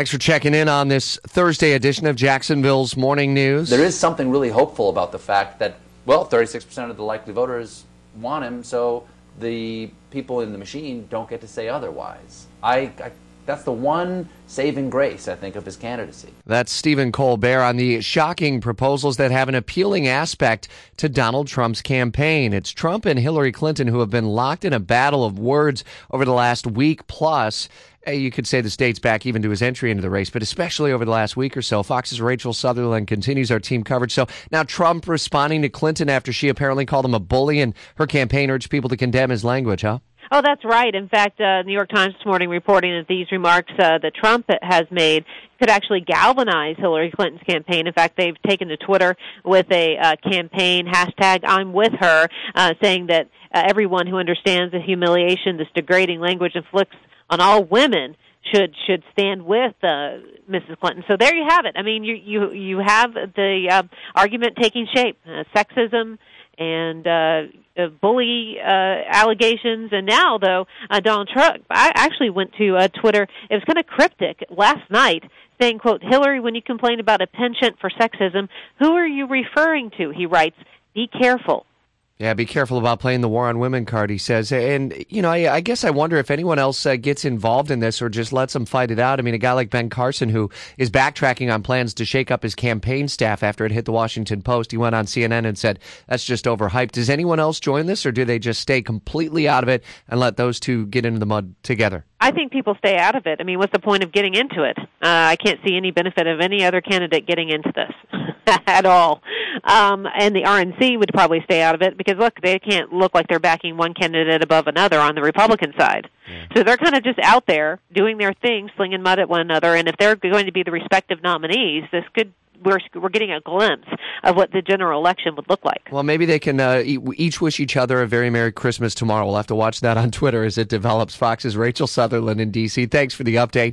Thanks for checking in on this Thursday edition of Jacksonville's Morning News. There is something really hopeful about the fact that, well, 36% of the likely voters want him, so the people in the machine don't get to say otherwise. I, I that's the one saving grace, I think, of his candidacy. That's Stephen Colbert on the shocking proposals that have an appealing aspect to Donald Trump's campaign. It's Trump and Hillary Clinton who have been locked in a battle of words over the last week plus. You could say this dates back even to his entry into the race, but especially over the last week or so. Fox's Rachel Sutherland continues our team coverage. So now Trump responding to Clinton after she apparently called him a bully and her campaign urged people to condemn his language, huh? Oh, that's right. In fact, uh, New York Times this morning reporting that these remarks uh, that Trump has made could actually galvanize Hillary Clinton's campaign. In fact, they've taken to Twitter with a uh, campaign hashtag I'm with her, uh, saying that uh, everyone who understands the humiliation this degrading language inflicts on all women should should stand with uh, Mrs. Clinton. So there you have it. I mean, you you you have the uh, argument taking shape. Uh, sexism and uh, uh, bully uh, allegations, and now though uh, Donald Trump, I actually went to uh, Twitter. It was kind of cryptic last night, saying, "quote Hillary, when you complain about a penchant for sexism, who are you referring to?" He writes, "Be careful." Yeah, be careful about playing the war on women card, he says. And, you know, I, I guess I wonder if anyone else uh, gets involved in this or just lets them fight it out. I mean, a guy like Ben Carson, who is backtracking on plans to shake up his campaign staff after it hit the Washington Post, he went on CNN and said, that's just overhyped. Does anyone else join this or do they just stay completely out of it and let those two get into the mud together? I think people stay out of it. I mean, what's the point of getting into it? Uh, I can't see any benefit of any other candidate getting into this at all. Um, and the RNC would probably stay out of it because look, they can't look like they're backing one candidate above another on the Republican side. Yeah. So they're kind of just out there doing their thing, slinging mud at one another. And if they're going to be the respective nominees, this could we're we're getting a glimpse of what the general election would look like. Well, maybe they can uh, each wish each other a very merry Christmas tomorrow. We'll have to watch that on Twitter as it develops. Fox's Rachel Sutherland in D.C. Thanks for the update.